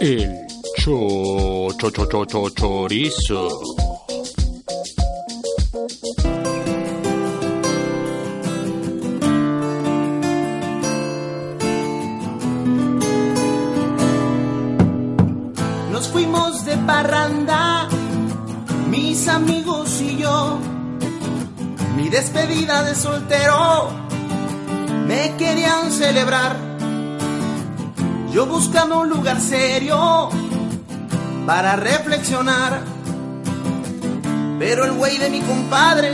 El cho, cho, cho, cho, cho, chorizo. Nos fuimos de parranda, mis amigos y yo. Mi despedida de soltero, me querían celebrar. Yo buscando un lugar serio para reflexionar. Pero el güey de mi compadre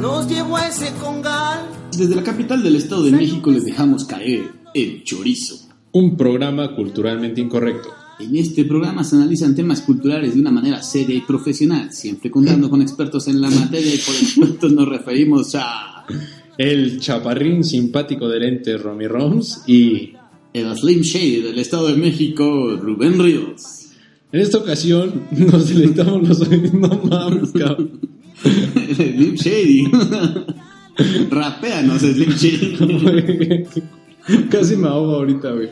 nos llevó a ese congal. Desde la capital del Estado de México les dejamos caer el chorizo. Un programa culturalmente incorrecto. En este programa se analizan temas culturales de una manera seria y profesional, siempre contando con expertos en la materia y por expertos nos referimos a El chaparrín simpático del ente Romy Roms y el Slim Shady del Estado de México, Rubén Ríos. en esta ocasión nos deleitamos los oídos. No mames, cabrón. Slim Shady. Rapéanos, Slim Shady. Casi me ahogo ahorita, güey.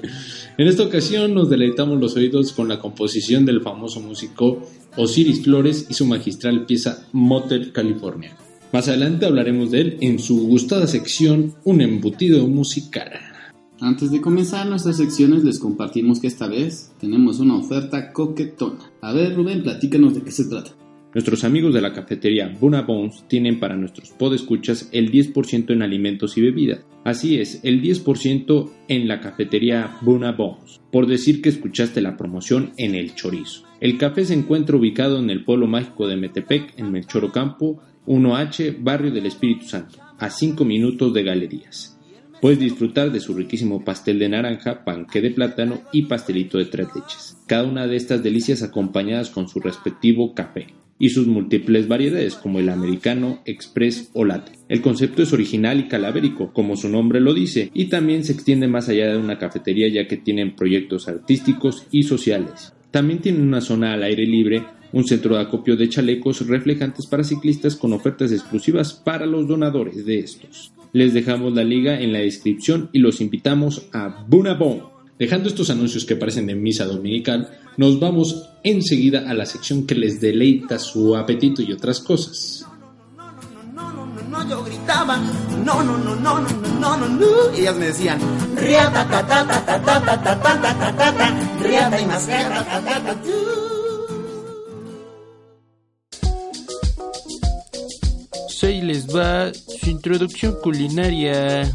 En esta ocasión nos deleitamos los oídos con la composición del famoso músico Osiris Flores y su magistral pieza Motel California. Más adelante hablaremos de él en su gustada sección Un embutido musical. Antes de comenzar nuestras secciones les compartimos que esta vez tenemos una oferta coquetona. A ver Rubén, platícanos de qué se trata. Nuestros amigos de la cafetería Buna Bones tienen para nuestros podescuchas el 10% en alimentos y bebidas. Así es, el 10% en la cafetería Buna Bones, por decir que escuchaste la promoción en el chorizo. El café se encuentra ubicado en el pueblo mágico de Metepec, en Melchor Ocampo, 1H, barrio del Espíritu Santo, a 5 minutos de galerías. Puedes disfrutar de su riquísimo pastel de naranja, panque de plátano y pastelito de tres leches. Cada una de estas delicias acompañadas con su respectivo café y sus múltiples variedades como el americano, express o latte. El concepto es original y calavérico, como su nombre lo dice, y también se extiende más allá de una cafetería ya que tienen proyectos artísticos y sociales. También tienen una zona al aire libre, un centro de acopio de chalecos reflejantes para ciclistas con ofertas exclusivas para los donadores de estos. Les dejamos la liga en la descripción y los invitamos a Bunabon. Dejando estos anuncios que parecen de misa dominical, nos vamos enseguida a la sección que les deleita su apetito y otras cosas. Yo gritaba, no, no, no, no, no, no, no, no, y ellas me decían, riata, ta, ta, ta, ta, ta, ta, ta, ta, ta, ta, ta, ta, riata y más riata, ta, ta, ta, tu. Les va su introducción culinaria.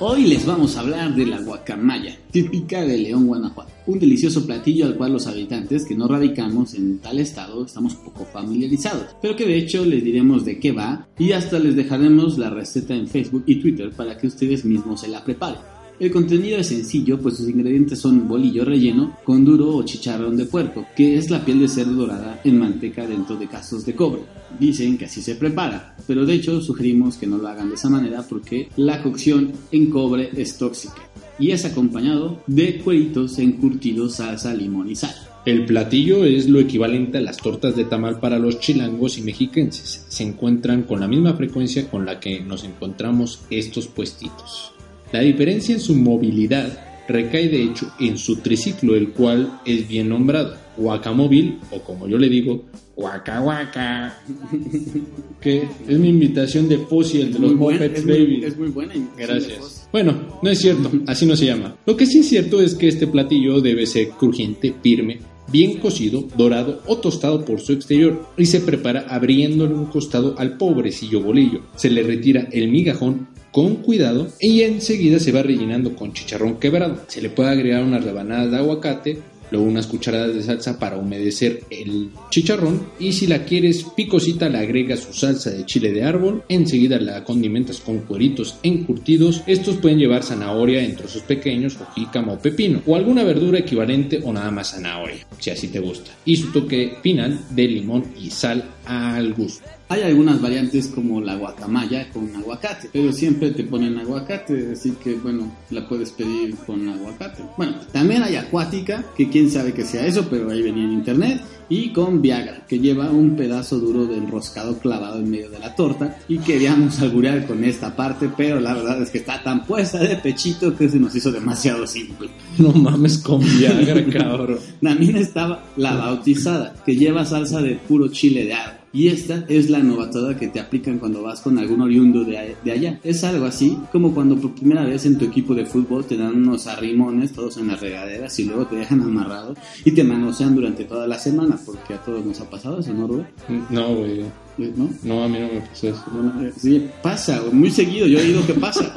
Hoy les vamos a hablar de la guacamaya, típica de León, Guanajuato. Un delicioso platillo al cual los habitantes que no radicamos en tal estado estamos poco familiarizados, pero que de hecho les diremos de qué va y hasta les dejaremos la receta en Facebook y Twitter para que ustedes mismos se la preparen. El contenido es sencillo, pues sus ingredientes son bolillo relleno con duro o chicharrón de puerco, que es la piel de cerdo dorada en manteca dentro de casos de cobre. Dicen que así se prepara, pero de hecho sugerimos que no lo hagan de esa manera porque la cocción en cobre es tóxica y es acompañado de cueritos encurtidos, salsa, limón y sal. El platillo es lo equivalente a las tortas de tamal para los chilangos y mexiquenses. Se encuentran con la misma frecuencia con la que nos encontramos estos puestitos. La diferencia en su movilidad recae de hecho en su triciclo, el cual es bien nombrado, Guacamóvil, o como yo le digo, Waka, que es mi invitación de Fossi, el de los Muppets muy- Baby. es muy buena Gracias. Bueno, no es cierto, así no se llama. Lo que sí es cierto es que este platillo debe ser crujiente, firme, bien cocido, dorado o tostado por su exterior y se prepara abriéndole un costado al pobrecillo bolillo. Se le retira el migajón con cuidado y enseguida se va rellenando con chicharrón quebrado. Se le puede agregar unas rebanadas de aguacate luego unas cucharadas de salsa para humedecer el chicharrón y si la quieres picosita le agregas su salsa de chile de árbol, enseguida la condimentas con cueritos encurtidos, estos pueden llevar zanahoria en trozos pequeños o jícama o pepino o alguna verdura equivalente o nada más zanahoria, si así te gusta, y su toque final de limón y sal al gusto. Hay algunas variantes como la guacamaya con aguacate, pero siempre te ponen aguacate, así que bueno, la puedes pedir con aguacate. Bueno, también hay acuática, que quién sabe que sea eso, pero ahí venía en internet, y con Viagra, que lleva un pedazo duro de enroscado clavado en medio de la torta, y queríamos alburear con esta parte, pero la verdad es que está tan puesta de pechito que se nos hizo demasiado simple. No mames con Viagra, cabrón. También estaba la bautizada, que lleva salsa de puro chile de árbol. Y esta es la novatada que te aplican cuando vas con algún oriundo de, de, allá. Es algo así como cuando por primera vez en tu equipo de fútbol te dan unos arrimones todos en las regaderas y luego te dejan amarrado y te manosean durante toda la semana, porque a todos nos ha pasado eso, ¿no, Rubén? No, güey. ¿No? No, a mí no me pasó eso. Bueno, eh, sí, pasa, muy seguido, yo he oído que pasa.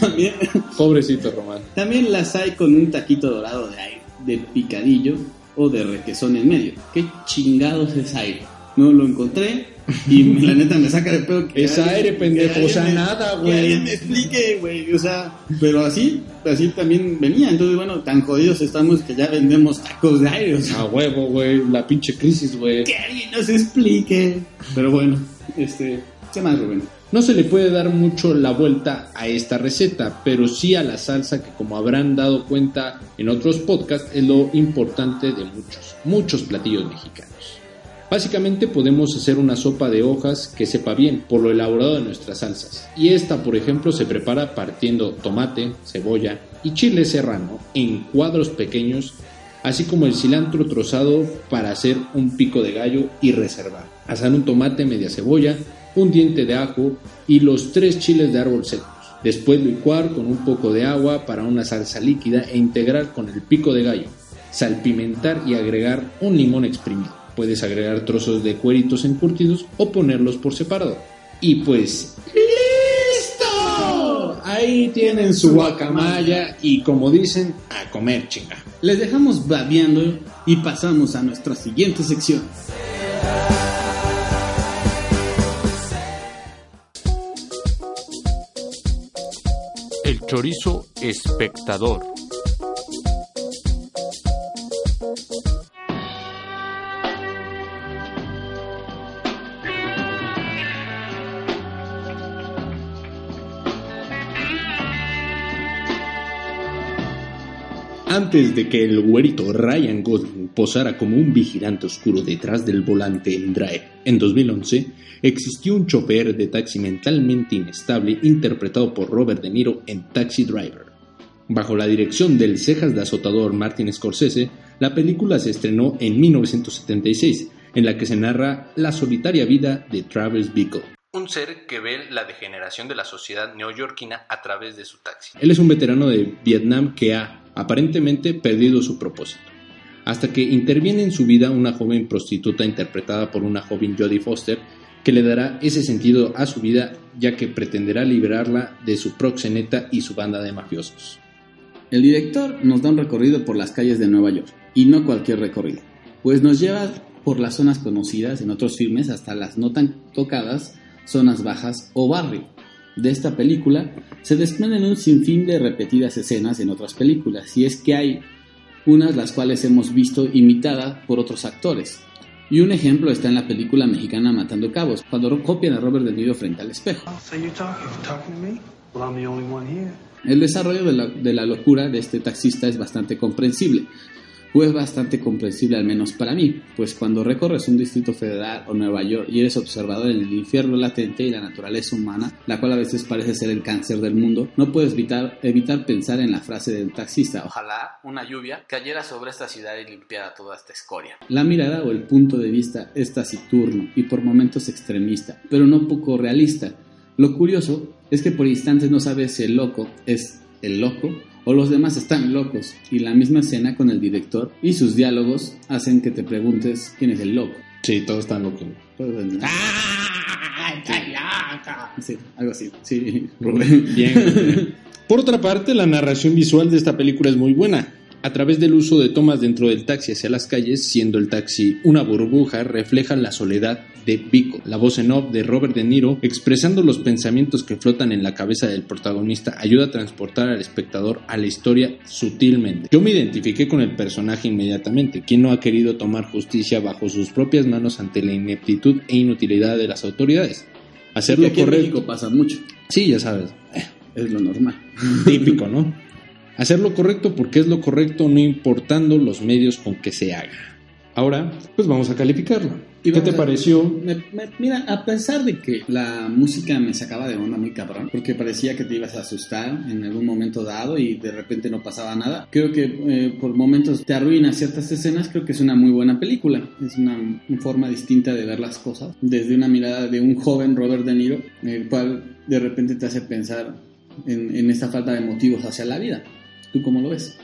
también, Pobrecito Román. También las hay con un taquito dorado de aire, de picadillo o de requesón en medio. ¿Qué chingados es aire? No lo encontré y la neta me saca de pedo que es aire, pendejo, o sea, me, nada, güey. Que alguien me explique, güey, o sea, pero así, así también venía, entonces bueno, tan jodidos estamos que ya vendemos tacos de aire, o sea, A huevo, güey, la pinche crisis, güey. que alguien nos explique. Pero bueno, este, ¿qué más, Rubén? No se le puede dar mucho la vuelta a esta receta, pero sí a la salsa que como habrán dado cuenta en otros podcasts es lo importante de muchos, muchos platillos mexicanos. Básicamente podemos hacer una sopa de hojas que sepa bien por lo elaborado de nuestras salsas. Y esta, por ejemplo, se prepara partiendo tomate, cebolla y chile serrano en cuadros pequeños, así como el cilantro trozado para hacer un pico de gallo y reservar. Asar un tomate, media cebolla, un diente de ajo y los tres chiles de árbol secos. Después licuar con un poco de agua para una salsa líquida e integrar con el pico de gallo. Salpimentar y agregar un limón exprimido. Puedes agregar trozos de cueritos encurtidos o ponerlos por separado. Y pues ¡Listo! Ahí tienen su guacamaya y como dicen, a comer chinga. Les dejamos babeando y pasamos a nuestra siguiente sección. Chorizo espectador. Antes de que el güerito Ryan Gosling posara como un vigilante oscuro detrás del volante en Drive en 2011, existió un chofer de taxi mentalmente inestable interpretado por Robert De Niro en Taxi Driver. Bajo la dirección del cejas de azotador Martin Scorsese, la película se estrenó en 1976, en la que se narra la solitaria vida de Travis Bickle. Un ser que ve la degeneración de la sociedad neoyorquina a través de su taxi. Él es un veterano de Vietnam que ha, aparentemente, perdido su propósito. Hasta que interviene en su vida una joven prostituta interpretada por una joven Jodie Foster que le dará ese sentido a su vida ya que pretenderá liberarla de su proxeneta y su banda de mafiosos. El director nos da un recorrido por las calles de Nueva York, y no cualquier recorrido, pues nos lleva por las zonas conocidas en otros filmes hasta las no tan tocadas zonas bajas o barrio. De esta película se desprenden un sinfín de repetidas escenas en otras películas, y es que hay unas las cuales hemos visto imitadas por otros actores. Y un ejemplo está en la película mexicana Matando Cabos, cuando copian a Robert De Niro frente al espejo. Here. El desarrollo de la, de la locura de este taxista es bastante comprensible, o es bastante comprensible al menos para mí, pues cuando recorres un distrito federal o Nueva York y eres observador en el infierno latente y la naturaleza humana, la cual a veces parece ser el cáncer del mundo, no puedes evitar, evitar pensar en la frase del taxista, ojalá una lluvia cayera sobre esta ciudad y limpiara toda esta escoria. La mirada o el punto de vista es taciturno y por momentos extremista, pero no poco realista. Lo curioso es que por instantes no sabes si el loco es el loco o los demás están locos y la misma escena con el director y sus diálogos hacen que te preguntes quién es el loco. Sí, todos están locos. Sí, algo así. Sí, Rubén. Bien. Por otra parte, la narración visual de esta película es muy buena. A través del uso de tomas dentro del taxi hacia las calles, siendo el taxi una burbuja, refleja la soledad de Vico. La voz en off de Robert De Niro, expresando los pensamientos que flotan en la cabeza del protagonista, ayuda a transportar al espectador a la historia sutilmente. Yo me identifiqué con el personaje inmediatamente, quien no ha querido tomar justicia bajo sus propias manos ante la ineptitud e inutilidad de las autoridades. Hacerlo Aquí en correcto. México pasa mucho. Sí, ya sabes. Es lo normal. Típico, ¿no? Hacer lo correcto porque es lo correcto, no importando los medios con que se haga. Ahora, pues vamos a calificarlo. Y ¿Qué te a- pareció? Me- me- mira, a pesar de que la música me sacaba de onda muy cabrón, porque parecía que te ibas a asustar en algún momento dado y de repente no pasaba nada, creo que eh, por momentos te arruina ciertas escenas, creo que es una muy buena película. Es una, una forma distinta de ver las cosas, desde una mirada de un joven Robert De Niro, el cual de repente te hace pensar en, en esta falta de motivos hacia la vida. ¿Tú cómo lo ves?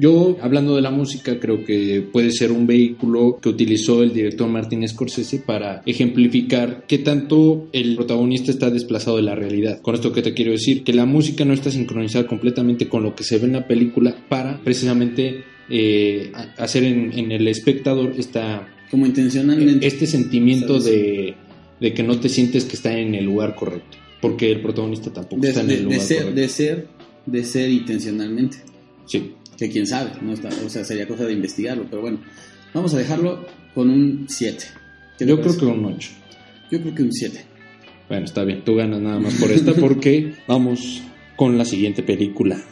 Yo, hablando de la música, creo que puede ser un vehículo que utilizó el director Martin Scorsese para ejemplificar qué tanto el protagonista está desplazado de la realidad. Con esto que te quiero decir, que la música no está sincronizada completamente con lo que se ve en la película para precisamente eh, hacer en, en el espectador esta, Como intencionalmente. este sentimiento de, de que no te sientes que está en el lugar correcto. Porque el protagonista tampoco de, está en el de lugar ser, correcto. de ser, de ser intencionalmente. Sí. Que quién sabe, no está, o sea, sería cosa de investigarlo, pero bueno, vamos a dejarlo con un 7. Yo creo que un 8. Yo creo que un 7. Bueno, está bien, tú ganas nada más por esta porque vamos con la siguiente película.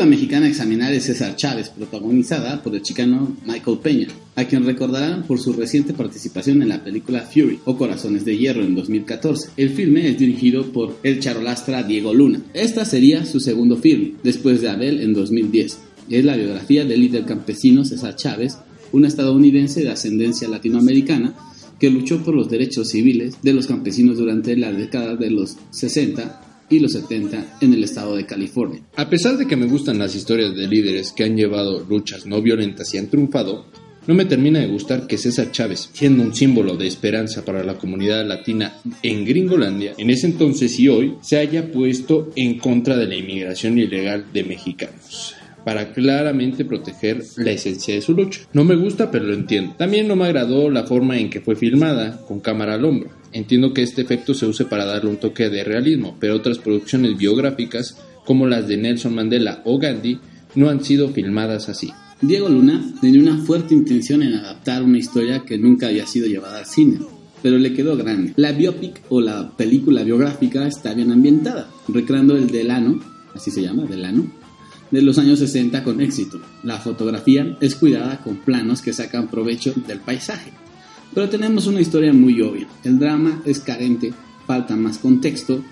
Película mexicana examinar es César Chávez, protagonizada por el chicano Michael Peña, a quien recordarán por su reciente participación en la película Fury o Corazones de Hierro en 2014. El filme es dirigido por el charolastra Diego Luna. Esta sería su segundo film, después de Abel en 2010. Es la biografía del líder campesino César Chávez, un estadounidense de ascendencia latinoamericana que luchó por los derechos civiles de los campesinos durante la década de los 60 y los 70 en el estado de California. A pesar de que me gustan las historias de líderes que han llevado luchas no violentas y han triunfado, no me termina de gustar que César Chávez, siendo un símbolo de esperanza para la comunidad latina en Gringolandia, en ese entonces y hoy, se haya puesto en contra de la inmigración ilegal de mexicanos para claramente proteger la esencia de su lucha. No me gusta, pero lo entiendo. También no me agradó la forma en que fue filmada, con cámara al hombro. Entiendo que este efecto se use para darle un toque de realismo, pero otras producciones biográficas, como las de Nelson Mandela o Gandhi, no han sido filmadas así. Diego Luna tenía una fuerte intención en adaptar una historia que nunca había sido llevada al cine, pero le quedó grande. La biopic o la película biográfica está bien ambientada, recreando el Delano, así se llama, Delano, de los años 60 con éxito. La fotografía es cuidada con planos que sacan provecho del paisaje. Pero tenemos una historia muy obvia. El drama es carente, falta más contexto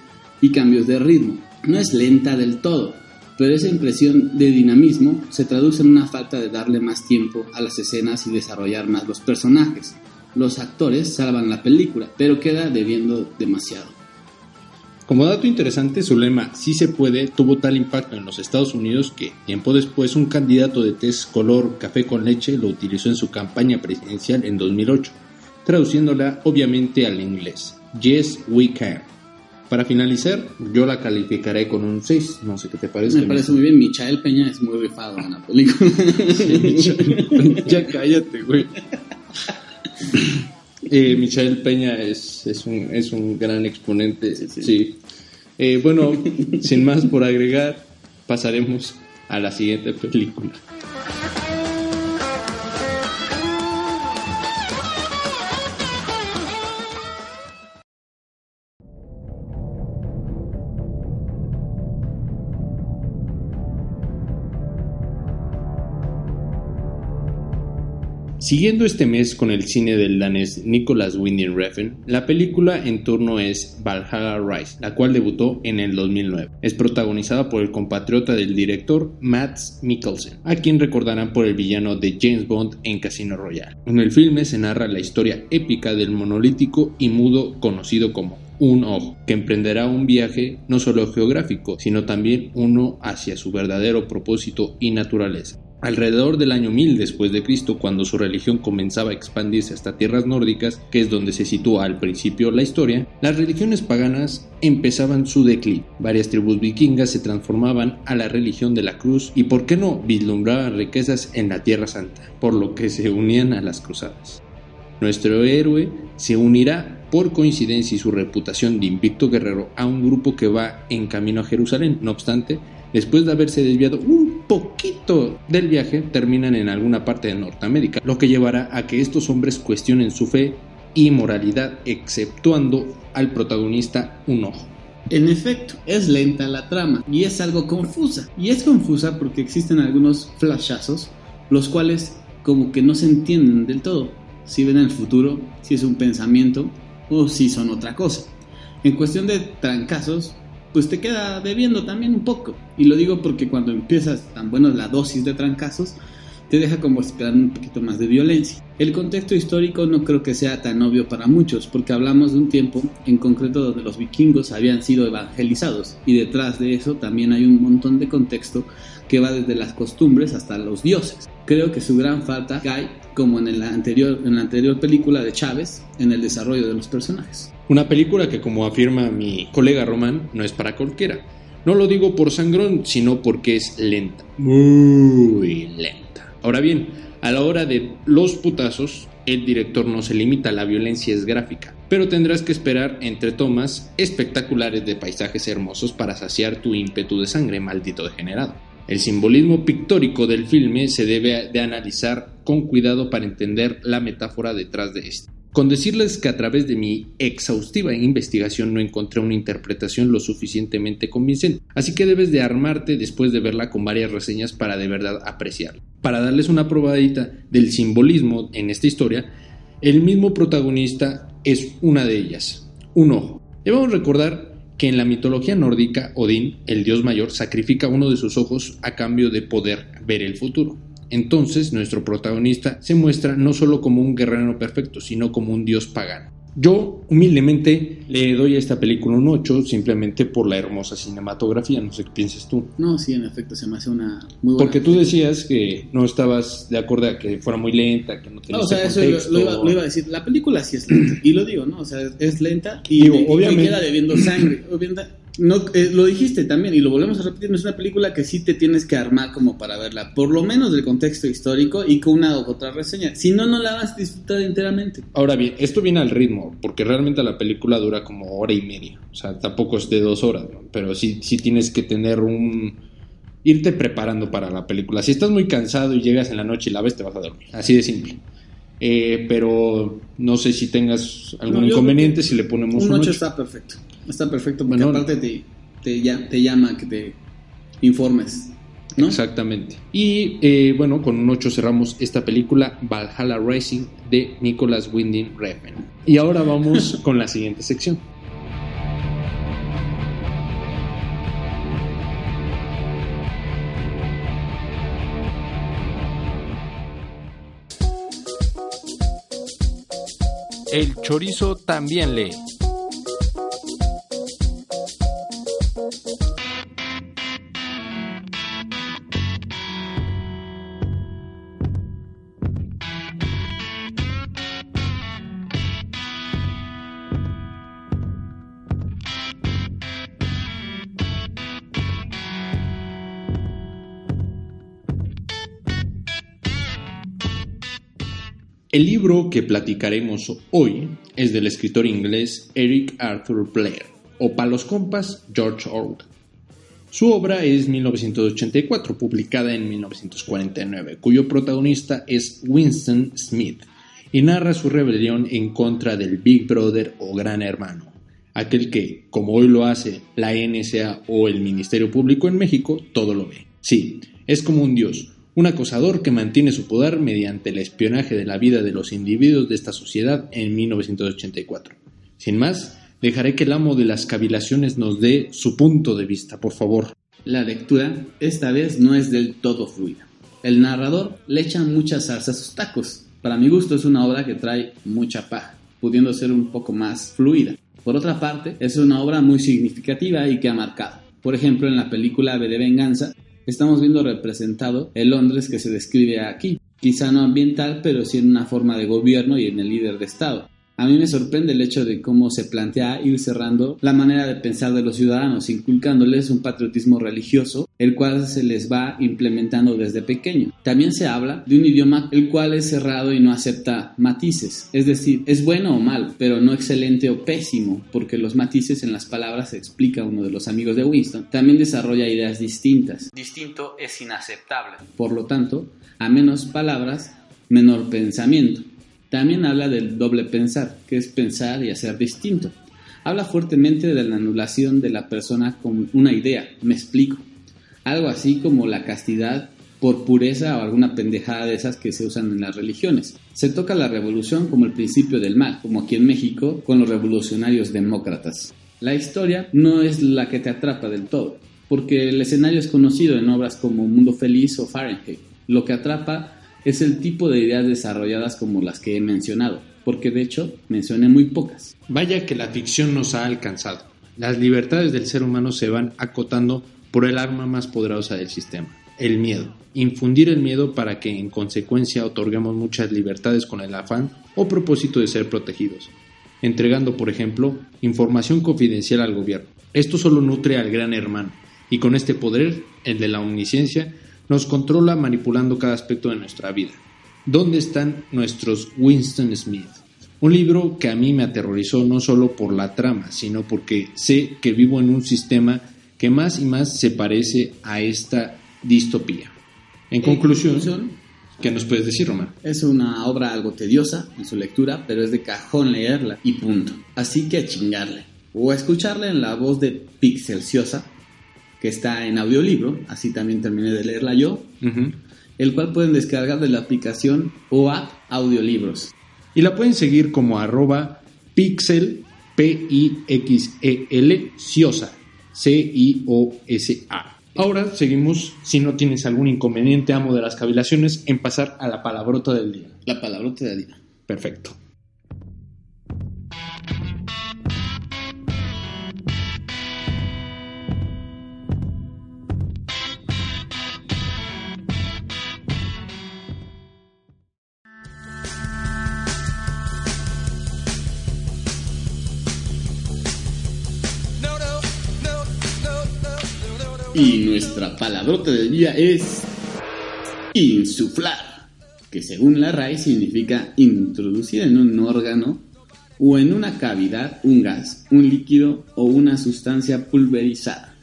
y cambios de ritmo. No es lenta del todo, pero esa impresión de dinamismo se traduce en una falta de darle más tiempo a las escenas y desarrollar más los personajes. Los actores salvan la película, pero queda debiendo demasiado. Como dato interesante, su lema Sí se puede tuvo tal impacto en los Estados Unidos que tiempo después un candidato de test color café con leche lo utilizó en su campaña presidencial en 2008, traduciéndola obviamente al inglés. Yes, we can. Para finalizar, yo la calificaré con un 6. No sé qué te parece. Me parece muy bien, Michael Peña es muy rifado en la película. ya cállate, güey. Eh, Michael Peña es, es, un, es un gran exponente. Sí. sí. Eh, bueno, sin más por agregar, pasaremos a la siguiente película. Siguiendo este mes con el cine del danés Nicolas Winding Refn, la película en turno es Valhalla Rise, la cual debutó en el 2009. Es protagonizada por el compatriota del director Mads Mikkelsen, a quien recordarán por el villano de James Bond en Casino Royale. En el filme se narra la historia épica del monolítico y mudo conocido como un ojo, que emprenderá un viaje no solo geográfico, sino también uno hacia su verdadero propósito y naturaleza. Alrededor del año 1000 después de Cristo, cuando su religión comenzaba a expandirse hasta tierras nórdicas, que es donde se sitúa al principio la historia, las religiones paganas empezaban su declive. Varias tribus vikingas se transformaban a la religión de la cruz y, por qué no, vislumbraban riquezas en la Tierra Santa, por lo que se unían a las cruzadas. Nuestro héroe se unirá por coincidencia y su reputación de invicto guerrero a un grupo que va en camino a Jerusalén. No obstante, después de haberse desviado un poquito del viaje, terminan en alguna parte de Norteamérica, lo que llevará a que estos hombres cuestionen su fe y moralidad, exceptuando al protagonista un ojo. En efecto, es lenta la trama y es algo confusa. Y es confusa porque existen algunos flashazos, los cuales como que no se entienden del todo. Si ven el futuro, si es un pensamiento o si son otra cosa. En cuestión de trancazos, pues te queda bebiendo también un poco. Y lo digo porque cuando empiezas tan bueno la dosis de trancazos, te deja como esperando un poquito más de violencia. El contexto histórico no creo que sea tan obvio para muchos, porque hablamos de un tiempo en concreto donde los vikingos habían sido evangelizados y detrás de eso también hay un montón de contexto que va desde las costumbres hasta los dioses. Creo que su gran falta cae, como en, la anterior, en la anterior película de Chávez, en el desarrollo de los personajes. Una película que, como afirma mi colega Román, no es para cualquiera. No lo digo por sangrón, sino porque es lenta. Muy lenta. Ahora bien, a la hora de los putazos, el director no se limita, la violencia es gráfica. Pero tendrás que esperar entre tomas espectaculares de paisajes hermosos para saciar tu ímpetu de sangre, maldito degenerado. El simbolismo pictórico del filme se debe de analizar con cuidado para entender la metáfora detrás de este. Con decirles que a través de mi exhaustiva investigación no encontré una interpretación lo suficientemente convincente, así que debes de armarte después de verla con varias reseñas para de verdad apreciarla. Para darles una probadita del simbolismo en esta historia, el mismo protagonista es una de ellas, un ojo. Debemos recordar que en la mitología nórdica Odín, el dios mayor, sacrifica uno de sus ojos a cambio de poder ver el futuro. Entonces nuestro protagonista se muestra no solo como un guerrero perfecto, sino como un dios pagano. Yo humildemente le doy a esta película un 8 simplemente por la hermosa cinematografía, no sé qué piensas tú. No, sí, en efecto, se me hace una muy buena. Porque tú decías que no estabas de acuerdo a que fuera muy lenta, que no tenía No, o sea, ese eso lo, lo iba, lo iba a decir. La película sí es lenta. Y lo digo, ¿no? O sea, es lenta y, Digo, me, y me obviamente- queda debiendo sangre. No, eh, lo dijiste también y lo volvemos a repetir. Es una película que sí te tienes que armar como para verla. Por lo menos del contexto histórico y con una u otra reseña. Si no, no la vas a disfrutar enteramente. Ahora bien, esto viene al ritmo, porque realmente la película dura como hora y media. O sea, tampoco es de dos horas, ¿no? pero sí, sí tienes que tener un... irte preparando para la película. Si estás muy cansado y llegas en la noche y la ves, te vas a dormir. Así de simple. Eh, pero no sé si tengas algún No, inconveniente si le ponemos Un un 8 ocho. está perfecto. Está perfecto porque Bueno, aparte te, te, ya- te llama que te informes. ¿no? Exactamente. Y eh, bueno, con un 8 cerramos esta película Valhalla Rising de Nicholas Winding Refn. Y ahora vamos con la siguiente sección. El chorizo también lee. El libro que platicaremos hoy es del escritor inglés Eric Arthur Blair, o para los compas George Orwell. Su obra es 1984, publicada en 1949, cuyo protagonista es Winston Smith, y narra su rebelión en contra del Big Brother o Gran Hermano, aquel que, como hoy lo hace la NSA o el Ministerio Público en México, todo lo ve. Sí, es como un dios, un acosador que mantiene su poder mediante el espionaje de la vida de los individuos de esta sociedad en 1984. Sin más, dejaré que el amo de las cavilaciones nos dé su punto de vista, por favor. La lectura esta vez no es del todo fluida. El narrador le echa mucha salsa a sus tacos. Para mi gusto es una obra que trae mucha paja, pudiendo ser un poco más fluida. Por otra parte, es una obra muy significativa y que ha marcado. Por ejemplo, en la película B de Venganza, estamos viendo representado el Londres que se describe aquí, quizá no ambiental, pero sí en una forma de gobierno y en el líder de Estado. A mí me sorprende el hecho de cómo se plantea ir cerrando la manera de pensar de los ciudadanos, inculcándoles un patriotismo religioso, el cual se les va implementando desde pequeño. También se habla de un idioma el cual es cerrado y no acepta matices, es decir, es bueno o mal, pero no excelente o pésimo, porque los matices en las palabras, explica uno de los amigos de Winston, también desarrolla ideas distintas. Distinto es inaceptable. Por lo tanto, a menos palabras, menor pensamiento. También habla del doble pensar, que es pensar y hacer distinto. Habla fuertemente de la anulación de la persona con una idea, me explico. Algo así como la castidad por pureza o alguna pendejada de esas que se usan en las religiones. Se toca la revolución como el principio del mal, como aquí en México con los revolucionarios demócratas. La historia no es la que te atrapa del todo, porque el escenario es conocido en obras como Mundo Feliz o Fahrenheit. Lo que atrapa es el tipo de ideas desarrolladas como las que he mencionado, porque de hecho mencioné muy pocas. Vaya que la ficción nos ha alcanzado. Las libertades del ser humano se van acotando por el arma más poderosa del sistema, el miedo. Infundir el miedo para que en consecuencia otorguemos muchas libertades con el afán o propósito de ser protegidos, entregando, por ejemplo, información confidencial al gobierno. Esto solo nutre al gran hermano, y con este poder, el de la omnisciencia, nos controla manipulando cada aspecto de nuestra vida. ¿Dónde están nuestros Winston Smith? Un libro que a mí me aterrorizó no solo por la trama, sino porque sé que vivo en un sistema que más y más se parece a esta distopía. En conclusión, ¿qué nos puedes decir, Román? Es una obra algo tediosa en su lectura, pero es de cajón leerla y punto. Así que a chingarle. O a escucharla en la voz de Pixelciosa, que está en audiolibro, así también terminé de leerla yo, el cual pueden descargar de la aplicación o app Audiolibros. Y la pueden seguir como arroba pixel, P-I-X-E-L, Ciosa, C-I-O-S-A. Ahora seguimos, si no tienes algún inconveniente, amo de las cavilaciones, en pasar a la palabrota del día. La palabrota del día. Perfecto. Y nuestra palabrota del día es insuflar, que según la RAE significa introducir en un órgano o en una cavidad un gas, un líquido o una sustancia pulverizada.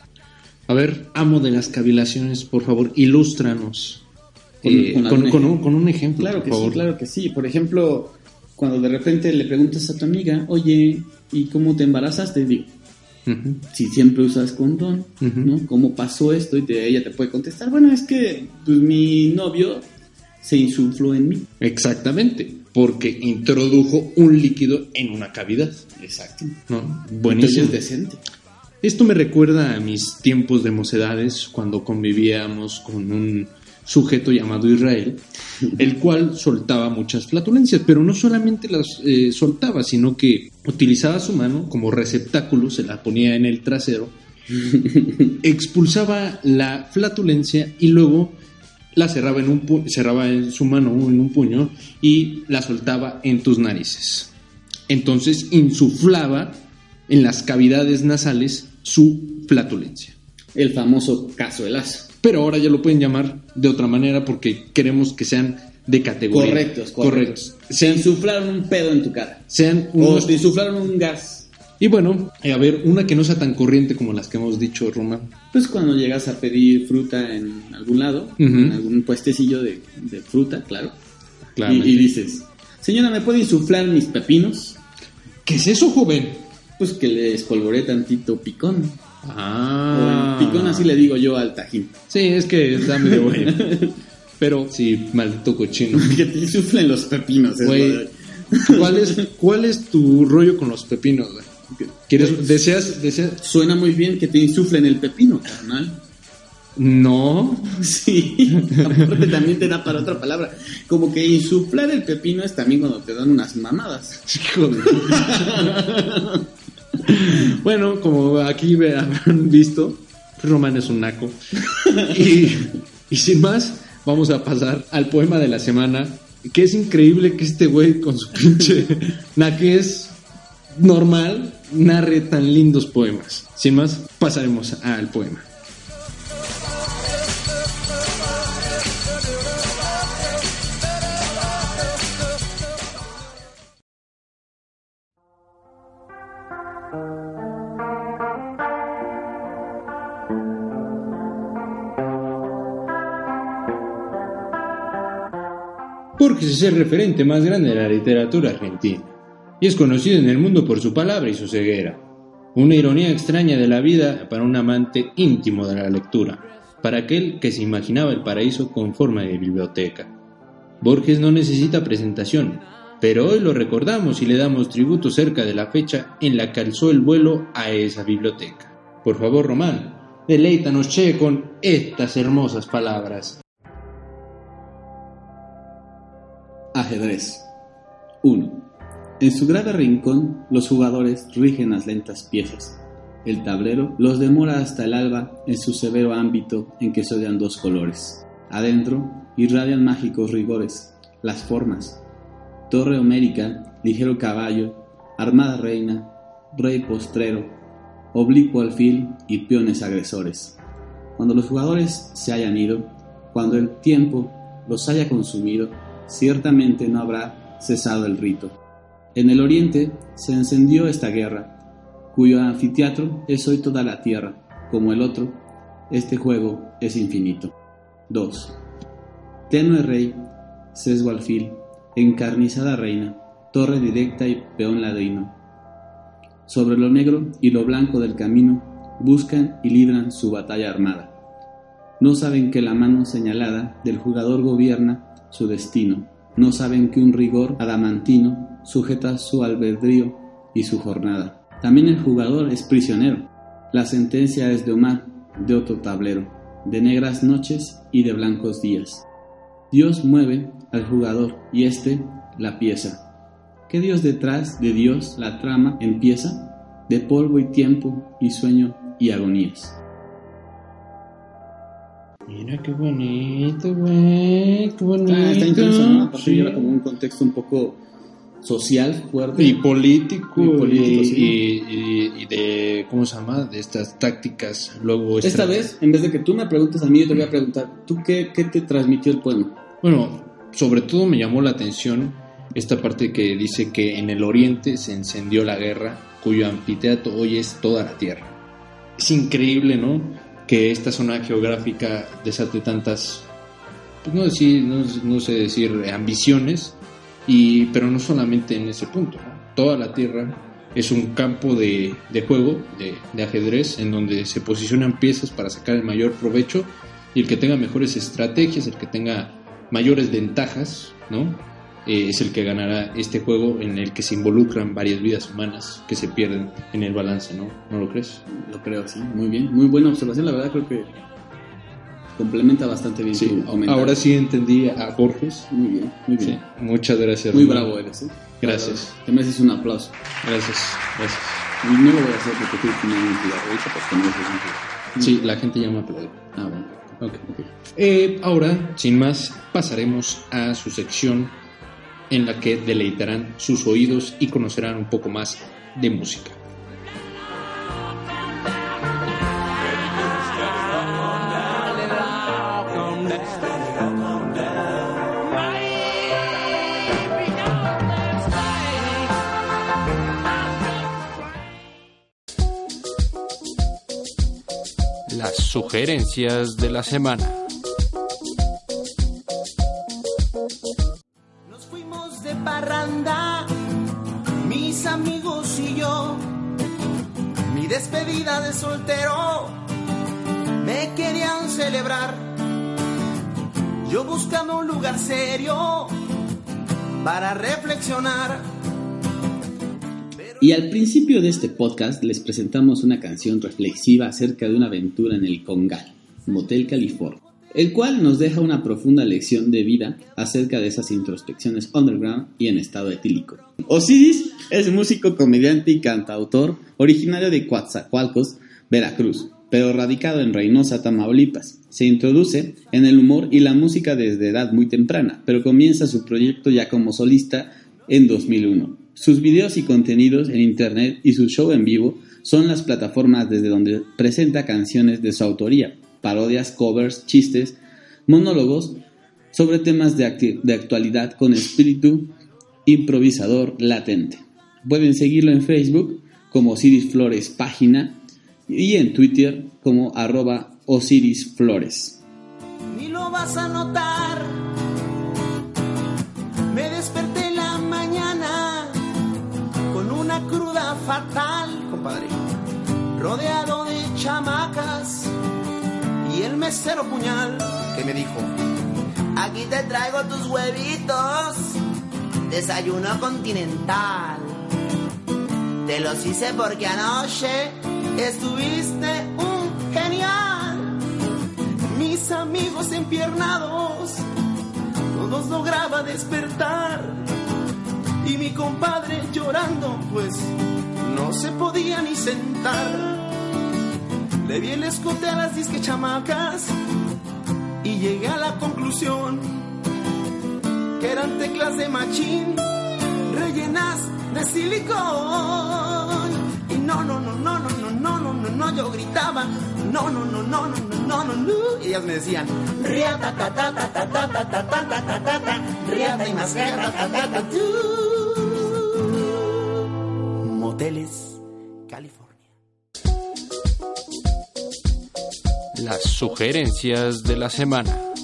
A ver, amo de las cavilaciones, por favor, ilústranos. Con- Eh, un, ejemplo. con un ejemplo, Claro por que favor. sí, claro que sí. Por ejemplo, cuando de repente le preguntas a tu amiga, oye, ¿y cómo te embarazaste? Digo, Si siempre usas condón. ¿no? ¿Cómo pasó esto? Y te- ella te puede contestar, bueno, es que pues, mi novio se insufló en mí. Exactamente, porque introdujo un líquido en una cavidad. Exacto. ¿no? Entonces Buenísimo. es decente. Esto me recuerda a mis tiempos de mocedades cuando convivíamos con un sujeto llamado Israel, el cual soltaba muchas flatulencias, pero no solamente las eh, soltaba, sino que utilizaba su mano como receptáculo, se la ponía en el trasero, expulsaba la flatulencia y luego la cerraba en un pu- cerraba en su mano en un puño y la soltaba en tus narices. Entonces insuflaba en las cavidades nasales su flatulencia. El famoso cazuelazo. Pero ahora ya lo pueden llamar de otra manera porque queremos que sean de categoría. Correctos, correctos. Se Sean, insuflaron un pedo en tu cara. sean O unos... te insuflaron un gas. Y bueno, eh, a ver, una que no sea tan corriente como las que hemos dicho, Roma. Pues cuando llegas a pedir fruta en algún lado, Ujú. en algún puestecillo de, de fruta, claro. Y, y dices, señora, ¿me puede insuflar mis pepinos? ¿Qué es eso, joven? Pues que le espolvoré tantito picón. Ah. O en picón así le digo yo al tajín. Sí, es que está medio bueno. Pero sí, maldito cochino. Que te insuflen los pepinos. es Güey, de- ¿cuál es, ¿cuál es tu rollo con los pepinos, güey? ¿Quieres, deseas, deseas? Suena muy bien que te insuflen el pepino, carnal. No. Sí, aparte también te da para otra palabra. Como que insuflar el pepino es también cuando te dan unas mamadas. Hijo de- bueno, como aquí habrán visto, Román es un naco. Y, y sin más, vamos a pasar al poema de la semana. Que es increíble que este güey con su pinche naquez normal narre tan lindos poemas. Sin más, pasaremos al poema. Es el referente más grande de la literatura argentina y es conocido en el mundo por su palabra y su ceguera. Una ironía extraña de la vida para un amante íntimo de la lectura, para aquel que se imaginaba el paraíso con forma de biblioteca. Borges no necesita presentación, pero hoy lo recordamos y le damos tributo cerca de la fecha en la que alzó el vuelo a esa biblioteca. Por favor, Román, deleítanos che con estas hermosas palabras. Ajedrez 1. En su grave rincón, los jugadores rigen las lentas piezas. El tablero los demora hasta el alba en su severo ámbito en que se odian dos colores. Adentro irradian mágicos rigores, las formas. Torre homérica, ligero caballo, armada reina, rey postrero, oblicuo alfil y peones agresores. Cuando los jugadores se hayan ido, cuando el tiempo los haya consumido, ciertamente no habrá cesado el rito. En el oriente se encendió esta guerra, cuyo anfiteatro es hoy toda la tierra, como el otro, este juego es infinito. 2. Tenue rey, sesgo alfil, encarnizada reina, torre directa y peón ladrino. Sobre lo negro y lo blanco del camino buscan y libran su batalla armada. No saben que la mano señalada del jugador gobierna su destino. No saben que un rigor adamantino sujeta su albedrío y su jornada. También el jugador es prisionero. La sentencia es de Omar, de otro tablero, de negras noches y de blancos días. Dios mueve al jugador y éste la pieza. ¿Qué Dios detrás de Dios la trama empieza? De polvo y tiempo y sueño y agonías. Mira qué bonito, güey. Qué bonito. Ah, está intenso, ¿no? Aparte Sí. lleva como un contexto un poco social fuerte. Y político, Y político, y, sí. y- y- de, ¿cómo se llama? De estas tácticas. Luego Esta estra- vez, en vez de que tú me preguntes a mí, yo te voy a preguntar, ¿tú qué, qué te transmitió el poema? Bueno, sobre todo me llamó la atención esta parte que dice que en el oriente se encendió la guerra, cuyo anfiteatro hoy es toda la tierra. Es increíble, ¿no? Que esta zona geográfica desate tantas, pues no, decir, no, no sé decir ambiciones, y, pero no solamente en ese punto. Toda la tierra es un campo de, de juego, de, de ajedrez, en donde se posicionan piezas para sacar el mayor provecho y el que tenga mejores estrategias, el que tenga mayores ventajas, ¿no? Eh, es el que ganará este juego en el que se involucran varias vidas humanas que se pierden en el balance, ¿no? ¿No lo crees? Lo creo, sí, muy bien, muy buena observación, la verdad creo que complementa bastante bien Sí, ahora sí entendí a Borges. Muy bien, muy bien. Sí, muchas gracias. Muy bravo eres, ¿eh? Gracias. Te mereces un aplauso. Gracias, gracias. Y no lo voy a hacer porque tú tienes un ahorita, pues te mereces un. Sí, la gente ya me aplaudió. Ah, bueno. Ok, ok. Eh, ahora, sin más, pasaremos a su sección en la que deleitarán sus oídos y conocerán un poco más de música. Las sugerencias de la semana. Para reflexionar. Y al principio de este podcast les presentamos una canción reflexiva acerca de una aventura en el Congal, Motel California. el cual nos deja una profunda lección de vida acerca de esas introspecciones underground y en estado etílico. Osiris es músico, comediante y cantautor originario de Coatzacoalcos, Veracruz, pero radicado en Reynosa, Tamaulipas. Se introduce en el humor y la música desde edad muy temprana, pero comienza su proyecto ya como solista en 2001. Sus videos y contenidos en internet y su show en vivo son las plataformas desde donde presenta canciones de su autoría, parodias, covers, chistes, monólogos sobre temas de, actualidad con espíritu improvisador latente. Pueden seguirlo en Facebook como Osiris Flores página y en Twitter como arroba Osiris Flores. Ni lo vas a notar. Me desperté en la mañana con una cruda fatal, compadre. Rodeado de chamacas y el mesero puñal que me dijo, aquí te traigo tus huevitos, desayuno continental. Te los hice porque anoche Estuviste un genial. Mis amigos empiernados, todos lograba despertar. Y mi compadre llorando, pues no se podía ni sentar. Le vi el escote a las disque chamacas y llegué a la conclusión que eran teclas de machín rellenas de silicón. Y no, no, no, no yo gritaba, no, no, no, no, no, no, no, no. Y ellas me decían, riata, ta, ta, ta, ta, ta, ta, ta, ta, ta, ta, ta, ta, riata y más guerra, ta, ta, ta. Moteles, California. Las sugerencias de la semana.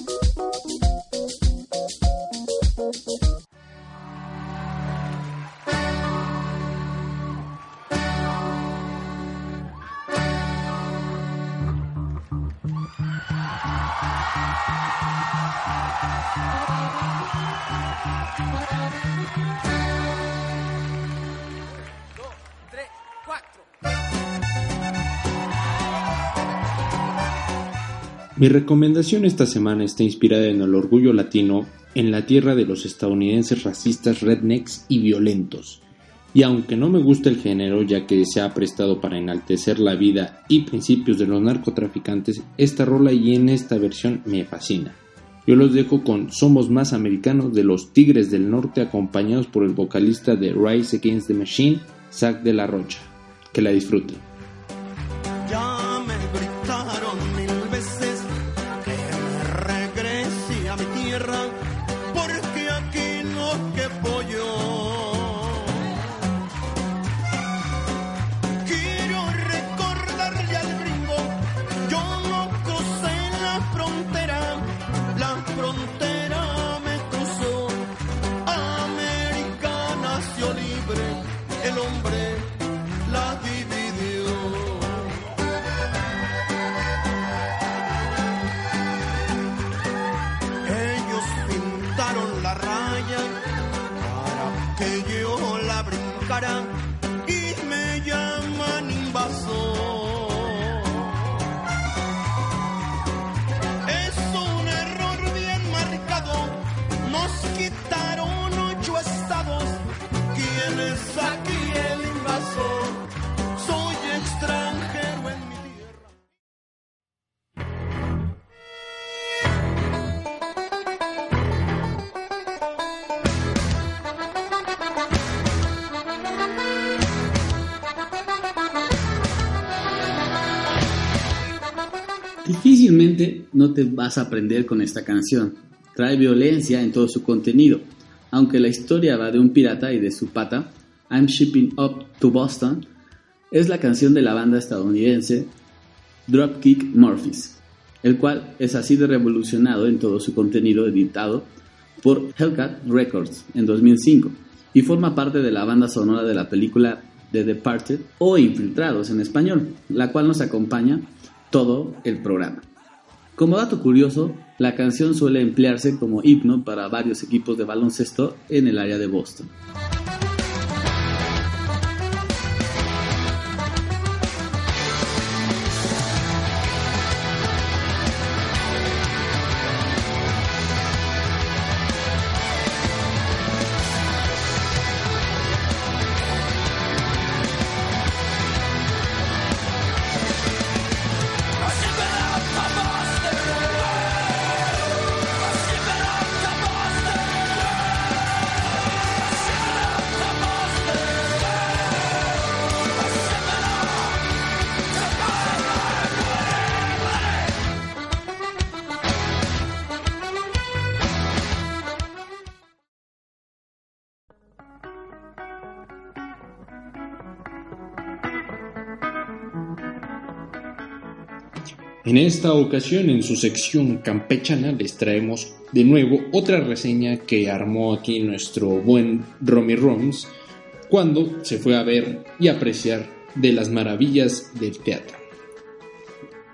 Mi recomendación esta semana está inspirada en el orgullo latino en la tierra de los estadounidenses racistas, rednecks y violentos. Y aunque no me gusta el género ya que se ha prestado para enaltecer la vida y principios de los narcotraficantes, esta rola y en esta versión me fascina. Yo los dejo con Somos Más Americanos de los Tigres del Norte acompañados por el vocalista de Rise Against the Machine, Zach de la Rocha. Que la disfruten. Aquí el invasor? Soy extranjero en mi tierra. Difícilmente no te vas a aprender con esta canción. Trae violencia en todo su contenido. Aunque la historia va de un pirata y de su pata, I'm Shipping Up to Boston es la canción de la banda estadounidense Dropkick Murphys, el cual es así de revolucionado en todo su contenido editado por Hellcat Records en 2005 y forma parte de la banda sonora de la película The Departed o Infiltrados en español, la cual nos acompaña todo el programa. Como dato curioso, la canción suele emplearse como himno para varios equipos de baloncesto en el área de Boston. En esta ocasión, en su sección campechana, les traemos de nuevo otra reseña que armó aquí nuestro buen Romy Roms cuando se fue a ver y apreciar de las maravillas del teatro.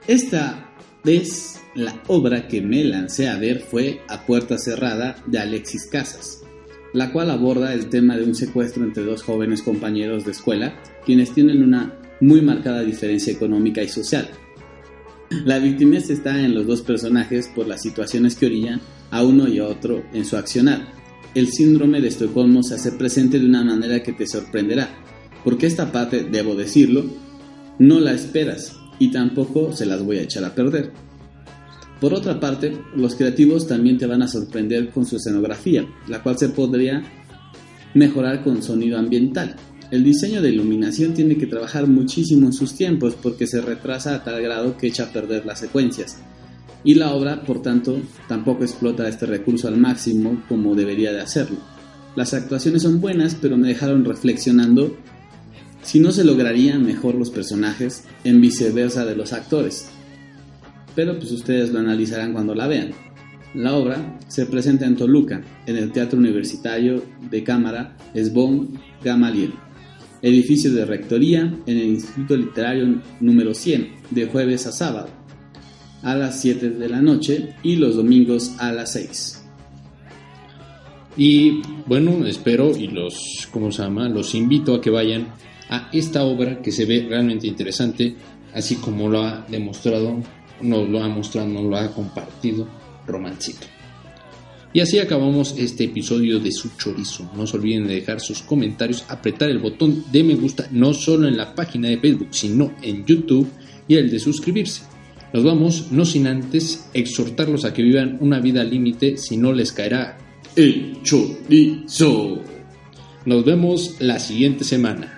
Esta vez la obra que me lancé a ver fue A Puerta Cerrada de Alexis Casas, la cual aborda el tema de un secuestro entre dos jóvenes compañeros de escuela, quienes tienen una muy marcada diferencia económica y social la victimez está en los dos personajes por las situaciones que orillan a uno y a otro en su accionar. El síndrome de Estocolmo se hace presente de una manera que te sorprenderá, porque esta parte, debo decirlo, no la esperas y tampoco se las voy a echar a perder. Por otra parte, los creativos también te van a sorprender con su escenografía, la cual se podría mejorar con sonido ambiental. El diseño de iluminación tiene que trabajar muchísimo en sus tiempos porque se retrasa a tal grado que echa a perder las secuencias. Y la obra, por tanto, tampoco explota este recurso al máximo como debería de hacerlo. Las actuaciones son buenas, pero me dejaron reflexionando si no se lograrían mejor los personajes en viceversa de los actores. Pero pues ustedes lo analizarán cuando la vean. La obra se presenta en Toluca, en el Teatro Universitario de Cámara Esbón Gamaliel edificio de rectoría en el Instituto Literario número 100, de jueves a sábado, a las 7 de la noche y los domingos a las 6. Y bueno, espero y los, ¿cómo se llama? Los invito a que vayan a esta obra que se ve realmente interesante, así como lo ha demostrado, nos lo ha mostrado, nos lo ha compartido Romancito. Y así acabamos este episodio de su chorizo. No se olviden de dejar sus comentarios, apretar el botón de me gusta, no solo en la página de Facebook, sino en YouTube y el de suscribirse. Nos vamos, no sin antes exhortarlos a que vivan una vida límite, si no les caerá el chorizo. Nos vemos la siguiente semana.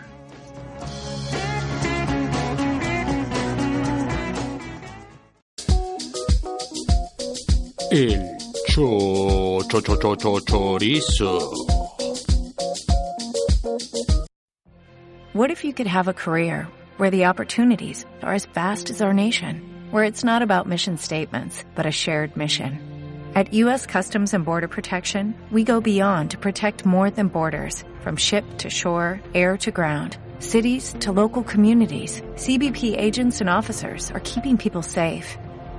El cho, cho, cho, cho, cho, chorizo. What if you could have a career where the opportunities are as vast as our nation, where it's not about mission statements, but a shared mission? At U.S. Customs and Border Protection, we go beyond to protect more than borders, from ship to shore, air to ground, cities to local communities. CBP agents and officers are keeping people safe.